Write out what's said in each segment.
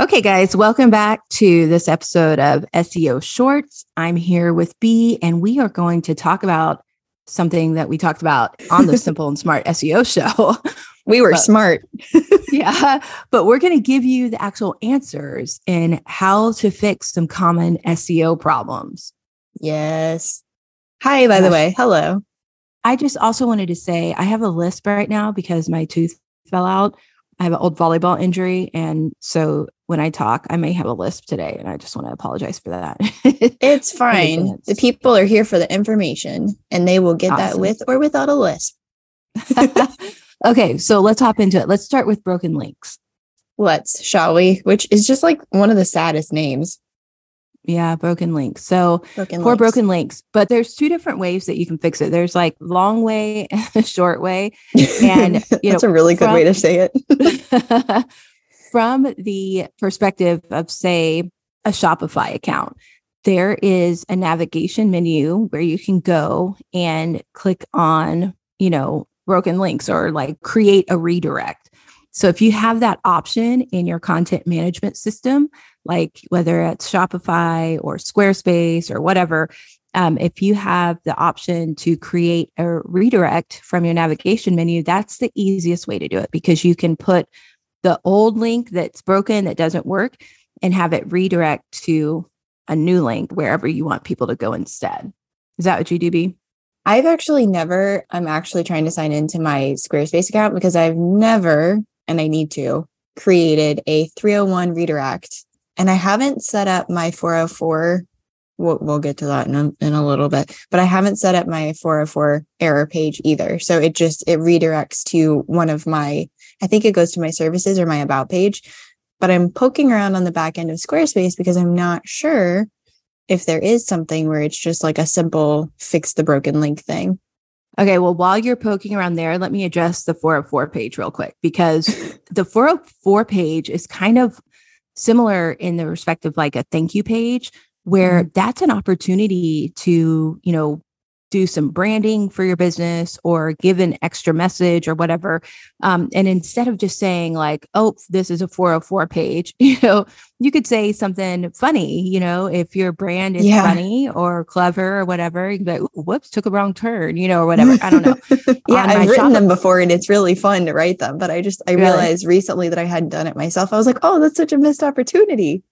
Okay, guys, welcome back to this episode of SEO Shorts. I'm here with B, and we are going to talk about something that we talked about on the Simple and Smart SEO show. We were But- smart. yeah, but we're going to give you the actual answers in how to fix some common SEO problems. Yes. Hi, by the way. Hello. I just also wanted to say I have a lisp right now because my tooth fell out. I have an old volleyball injury. And so when I talk, I may have a lisp today. And I just want to apologize for that. It's fine. The people are here for the information and they will get that with or without a lisp. okay, so let's hop into it. Let's start with broken links. Let's, shall we? Which is just like one of the saddest names. Yeah, broken links. So Broken for links. broken links, but there's two different ways that you can fix it. There's like long way and a short way. and, you that's know, a really good from- way to say it. From the perspective of, say, a Shopify account, there is a navigation menu where you can go and click on, you know, broken links or like create a redirect. So if you have that option in your content management system, like whether it's Shopify or Squarespace or whatever, um, if you have the option to create a redirect from your navigation menu, that's the easiest way to do it because you can put the old link that's broken that doesn't work and have it redirect to a new link wherever you want people to go instead. Is that what you do, B? I've actually never, I'm actually trying to sign into my Squarespace account because I've never, and I need to, created a 301 redirect. And I haven't set up my 404. We'll, we'll get to that in a, in a little bit, but I haven't set up my 404 error page either. So it just, it redirects to one of my, I think it goes to my services or my about page. But I'm poking around on the back end of Squarespace because I'm not sure if there is something where it's just like a simple fix the broken link thing. Okay, well, while you're poking around there, let me address the 404 page real quick because the 404 page is kind of similar in the respect of like a thank you page where mm-hmm. that's an opportunity to, you know, do some branding for your business or give an extra message or whatever. Um, and instead of just saying like, oh, this is a 404 page, you know, you could say something funny, you know, if your brand is Yeah. funny or clever or whatever, you can be like, whoops, took a wrong turn, you know, or whatever. I don't know. yeah, I've written Shopify- them before and it's really fun to write them, but I just I Really? realized recently that I hadn't done it myself. I was like, "Oh, that's such a missed opportunity."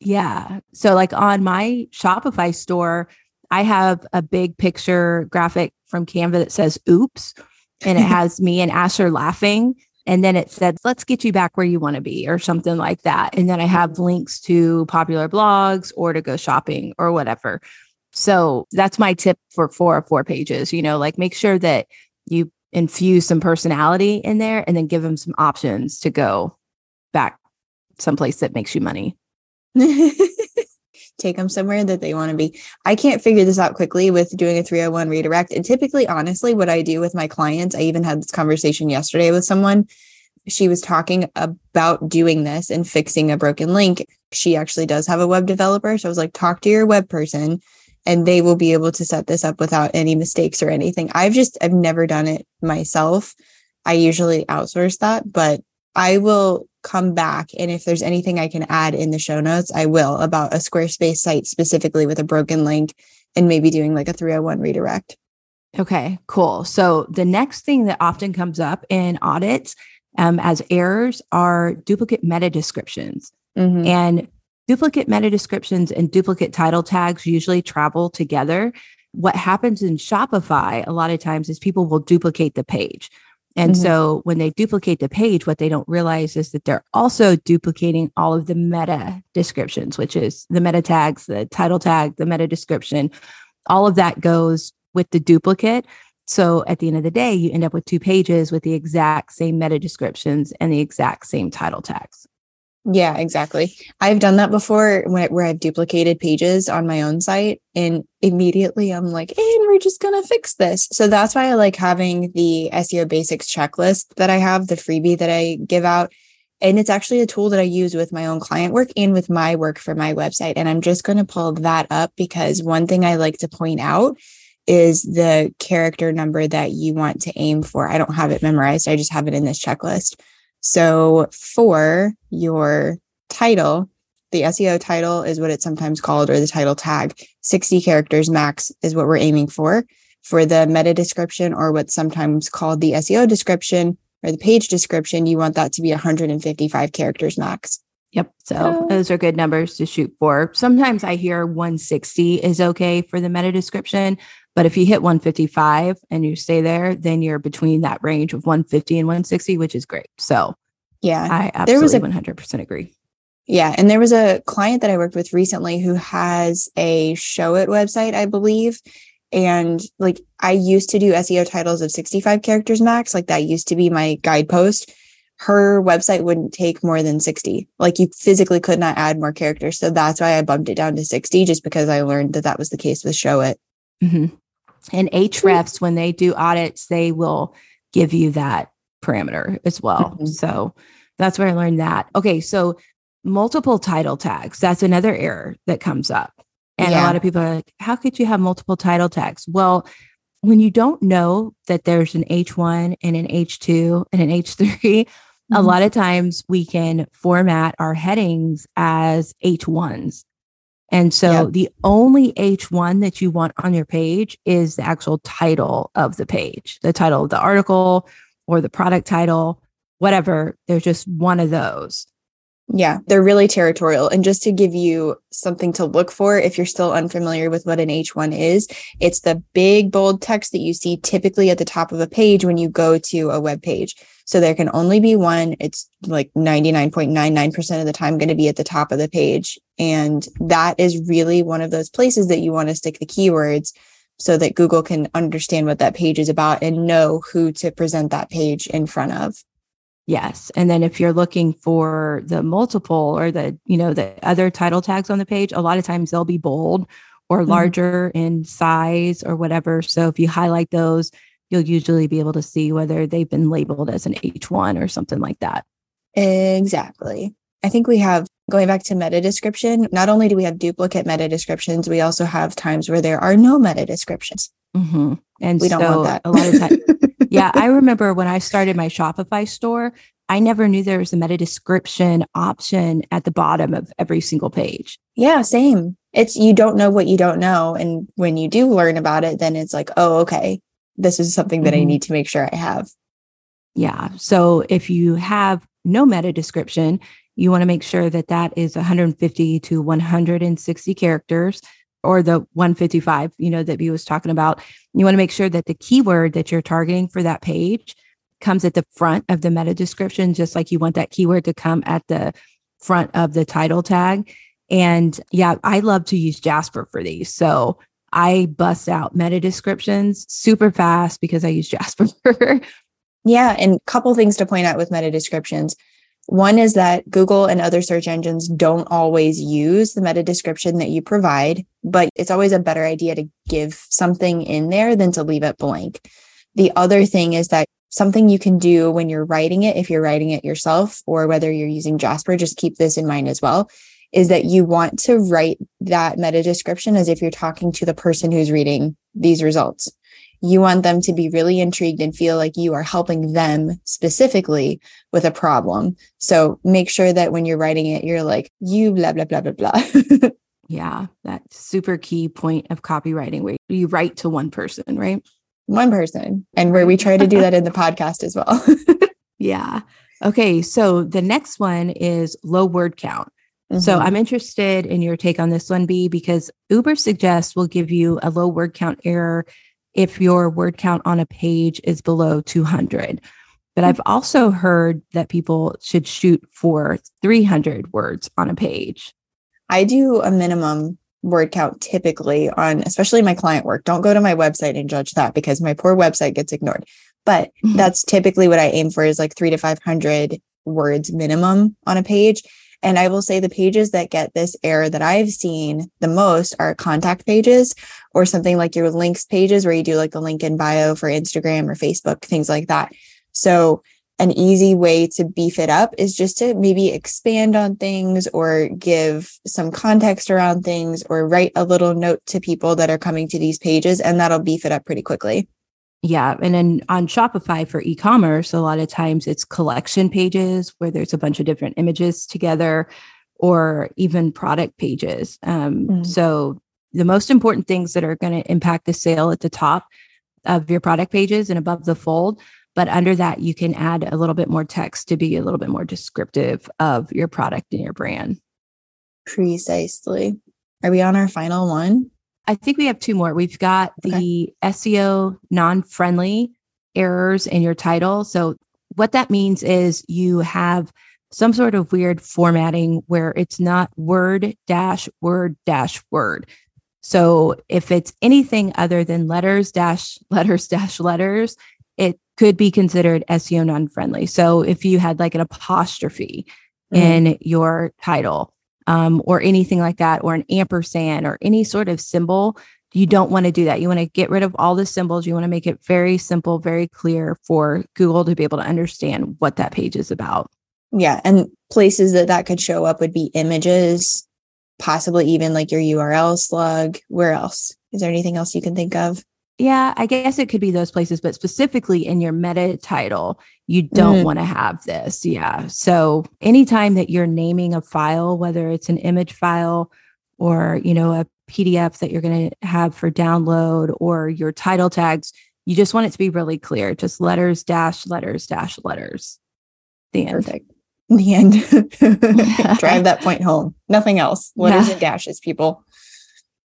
Yeah. So, like on my Shopify store, I have a big picture graphic from Canva that says oops, and it has me and Asher laughing. And then it said, let's get you back where you want to be, or something like that. And then I have links to popular blogs or to go shopping or whatever. So, that's my tip for four or four pages. You know, like make sure that you infuse some personality in there and then give them some options to go back someplace that makes you money. Take them somewhere that they want to be. I can't figure this out quickly with doing a 301 redirect. And typically, honestly, what I do with my clients, I even had this conversation yesterday with someone. She was talking about doing this and fixing a broken link. She actually does have a web developer. So I was like, talk to your web person and they will be able to set this up without any mistakes or anything. I've just, I've never done it myself. I usually outsource that, but I will come back. And if there's anything I can add in the show notes, I will about a Squarespace site specifically with a broken link and maybe doing like a 301 redirect. Okay, cool. So the next thing that often comes up in audits um, as errors are duplicate meta descriptions. Mhm. And duplicate meta descriptions and duplicate title tags usually travel together. What happens in Shopify a lot of times is people will duplicate the page. And Mhm. so when they duplicate the page, what they don't realize is that they're also duplicating all of the meta descriptions, which is the meta tags, the title tag, the meta description. All of that goes with the duplicate. So at the end of the day, you end up with two pages with the exact same meta descriptions and the exact same title tags. Yeah, exactly. I've done that before when, where I've duplicated pages on my own site and immediately I'm like, and we're just going to fix this. So that's why I like having the SEO basics checklist that I have, the freebie that I give out. And it's actually a tool that I use with my own client work and with my work for my website. And I'm just going to pull that up because one thing I like to point out is the character number that you want to aim for. I don't have it memorized. I just have it in this checklist. So for your title, the SEO title is what it's sometimes called, or the title tag. 60 characters max is what we're aiming for. For the meta description, or what's sometimes called the SEO description or the page description, you want that to be 155 characters max. Yep. So those are good numbers to shoot for. Sometimes I hear 160 is okay for the meta description, but if you hit 155 and you stay there, then you're between that range of 150 and 160, which is great. So yeah, I absolutely there was a, 100% agree. Yeah. And there was a client that I worked with recently who has a Showit website, I believe. And like I used to do SEO titles of 65 characters max. Like that used to be my guidepost. Her website wouldn't take more than 60. Like you physically could not add more characters. So that's why I bumped it down to 60, just because I learned that that was the case with Showit. Mm-hmm. And Ahrefs, when they do audits, they will give you that parameter as well. Mm-hmm. So that's where I learned that. Okay. So multiple title tags, that's another error that comes up. And yeah. a lot of people are like, how could you have multiple title tags? Well, when you don't know that there's an H1 and an H2 and an H3, mm-hmm. a lot of times we can format our headings as H1s. And so yep. the only H1 that you want on your page is the actual title of the page, the title of the article or the product title, whatever. There's just one of those. Yeah, they're really territorial. And just to give you something to look for, if you're still unfamiliar with what an H1 is, it's the big bold text that you see typically at the top of a page when you go to a web page. So there can only be one. It's like 99.99% of the time going to be at the top of the page. And that is really one of those places that you want to stick the keywords so that Google can understand what that page is about and know who to present that page in front of. Yes. And then if you're looking for the multiple or the, you know, the other title tags on the page, a lot of times they'll be bold or mm-hmm. larger in size or whatever. So if you highlight those, you'll usually be able to see whether they've been labeled as an H1 or something like that. Exactly. I think we have going back to meta description, not only do we have duplicate meta descriptions, we also have times where there are no meta descriptions. Mm-hmm. And we don't want that. a lot of times. yeah. I remember when I started my Shopify store, I never knew there was a meta description option at the bottom of every single page. Yeah, same. It's you don't know what you don't know. And when you do learn about it, then it's like, oh, okay, this is something that mm-hmm. I need to make sure I have. Yeah. So if you have no meta description, you want to make sure that that is 150 to 160 characters or the 155, you know, that he was talking about. You want to make sure that the keyword that you're targeting for that page comes at the front of the meta description, just like you want that keyword to come at the front of the title tag. And yeah, I love to use Jasper for these. So I bust out meta descriptions super fast because I use Jasper. yeah. And a couple things to point out with meta descriptions. One is that Google and other search engines don't always use the meta description that you provide, but it's always a better idea to give something in there than to leave it blank. The other thing is that something you can do when you're writing it, if you're writing it yourself or whether you're using Jasper, just keep this in mind as well, is that you want to write that meta description as if you're talking to the person who's reading these results. You want them to be really intrigued and feel like you are helping them specifically with a problem. So make sure that when you're writing it, you're like, you blah, blah, blah, blah, blah. yeah, that super key point of copywriting where you write to one person, right? One person. And where we try to do that in the podcast as well. yeah. Okay. So the next one is low word count. Mm-hmm. So I'm interested in your take on this one, B, because Ubersuggest will give you a low word count error if your word count on a page is below 200. But I've also heard that people should shoot for 300 words on a page. I do a minimum word count typically on, especially my client work. Don't go to my website and judge that because my poor website gets ignored. But that's typically what I aim for is like three to 500 words minimum on a page. And I will say the pages that get this error that I've seen the most are contact pages or something like your links pages where you do like the link in bio for Instagram or Facebook, things like that. So an easy way to beef it up is just to maybe expand on things or give some context around things or write a little note to people that are coming to these pages and that'll beef it up pretty quickly. Yeah. And then on Shopify for e commerce, a lot of times it's collection pages where there's a bunch of different images together. or even product pages. Um, Mm. So, the most important things that are going to impact the sale at the top of your product pages and above the fold. But under that, you can add a little bit more text to be a little bit more descriptive of your product and your brand. Precisely. Are we on our final one? I think we have two more. We've got the SEO non friendly errors in your title. So, what that means is you have some sort of weird formatting where it's not word dash word dash word. So, if it's anything other than letters dash letters dash letters, it could be considered SEO non friendly. So, if you had like an apostrophe Mhm. in your title, um, or anything like that, or an ampersand or any sort of symbol, you don't want to do that. You want to get rid of all the symbols. You want to make it very simple, very clear for Google to be able to understand what that page is about. Yeah. And places that that could show up would be images, possibly even like your URL slug. Where else? Is there anything else you can think of? Yeah, I guess it could be those places, but specifically in your meta title, you don't Mm. want to have this. Yeah. So anytime that you're naming a file, whether it's an image file or, you know, a PDF that you're going to have for download or your title tags, you just want it to be really clear. Just letters, dash, letters, dash, letters. The end. Perfect. The end. Drive that point home. Nothing else. Letters Yeah. and dashes, people.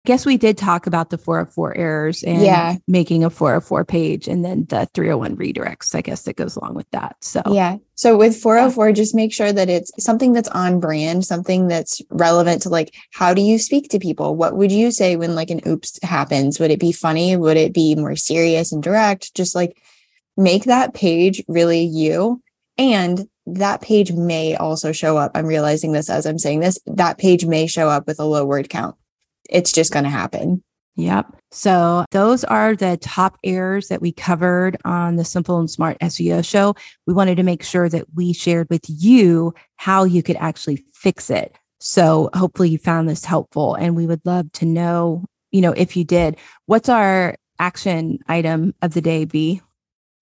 Guess we did talk about the 404 errors and Yeah. making a 404 page and then the 301 redirects. I guess that goes along with that. So Yeah. So with 404, just make sure that it's something that's on brand, something that's relevant to like, how do you speak to people? What would you say when like an oops happens? Would it be funny? Would it be more serious and direct? Just like make that page really you. And that page may also show up. I'm realizing this as I'm saying this. That page may show up with a low word count. It's just going to happen. Yep. So those are the top errors that we covered on the Simple and Smart SEO show. We wanted to make sure that we shared with you how you could actually fix it. So hopefully you found this helpful and we would love to know, you know, if you did. What's our action item of the day B?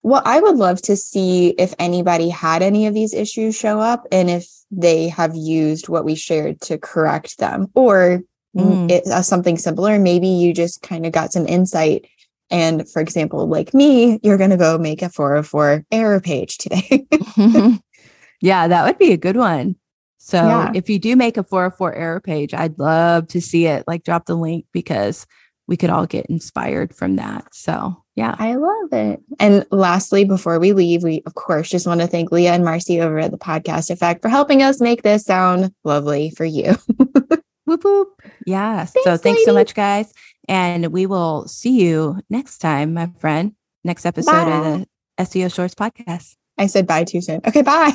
Well, I would love to see if anybody had any of these issues show up and if they have used what we shared to correct them or Mm. it, uh, something simpler. Maybe you just kind of got some insight. And for example, like me, you're going to go make a 404 error page today. yeah, that would be a good one. So Yeah. if you do make a 404 error page, I'd love to see it. Like drop the link because we could all get inspired from that. So yeah. I love it. And lastly, before we leave, we of course just want to thank Leah and Marcy over at the podcast effect for helping us make this sound lovely for you. Whoop whoop. Yeah. so Thanks, thanks so much, guys. And we will see you next time, my friend. Next episode of the SEO Shorts podcast. I said bye too soon. Okay, bye.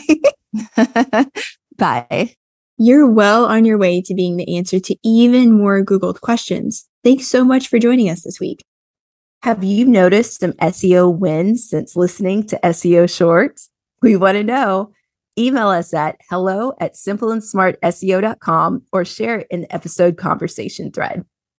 Bye. You're well on your way to being the answer to even more Googled questions. Thanks so much for joining us this week. Have you noticed some SEO wins since listening to SEO Shorts? We want to know. Email us at hello at simpleandsmartseo.com or share the episode conversation thread.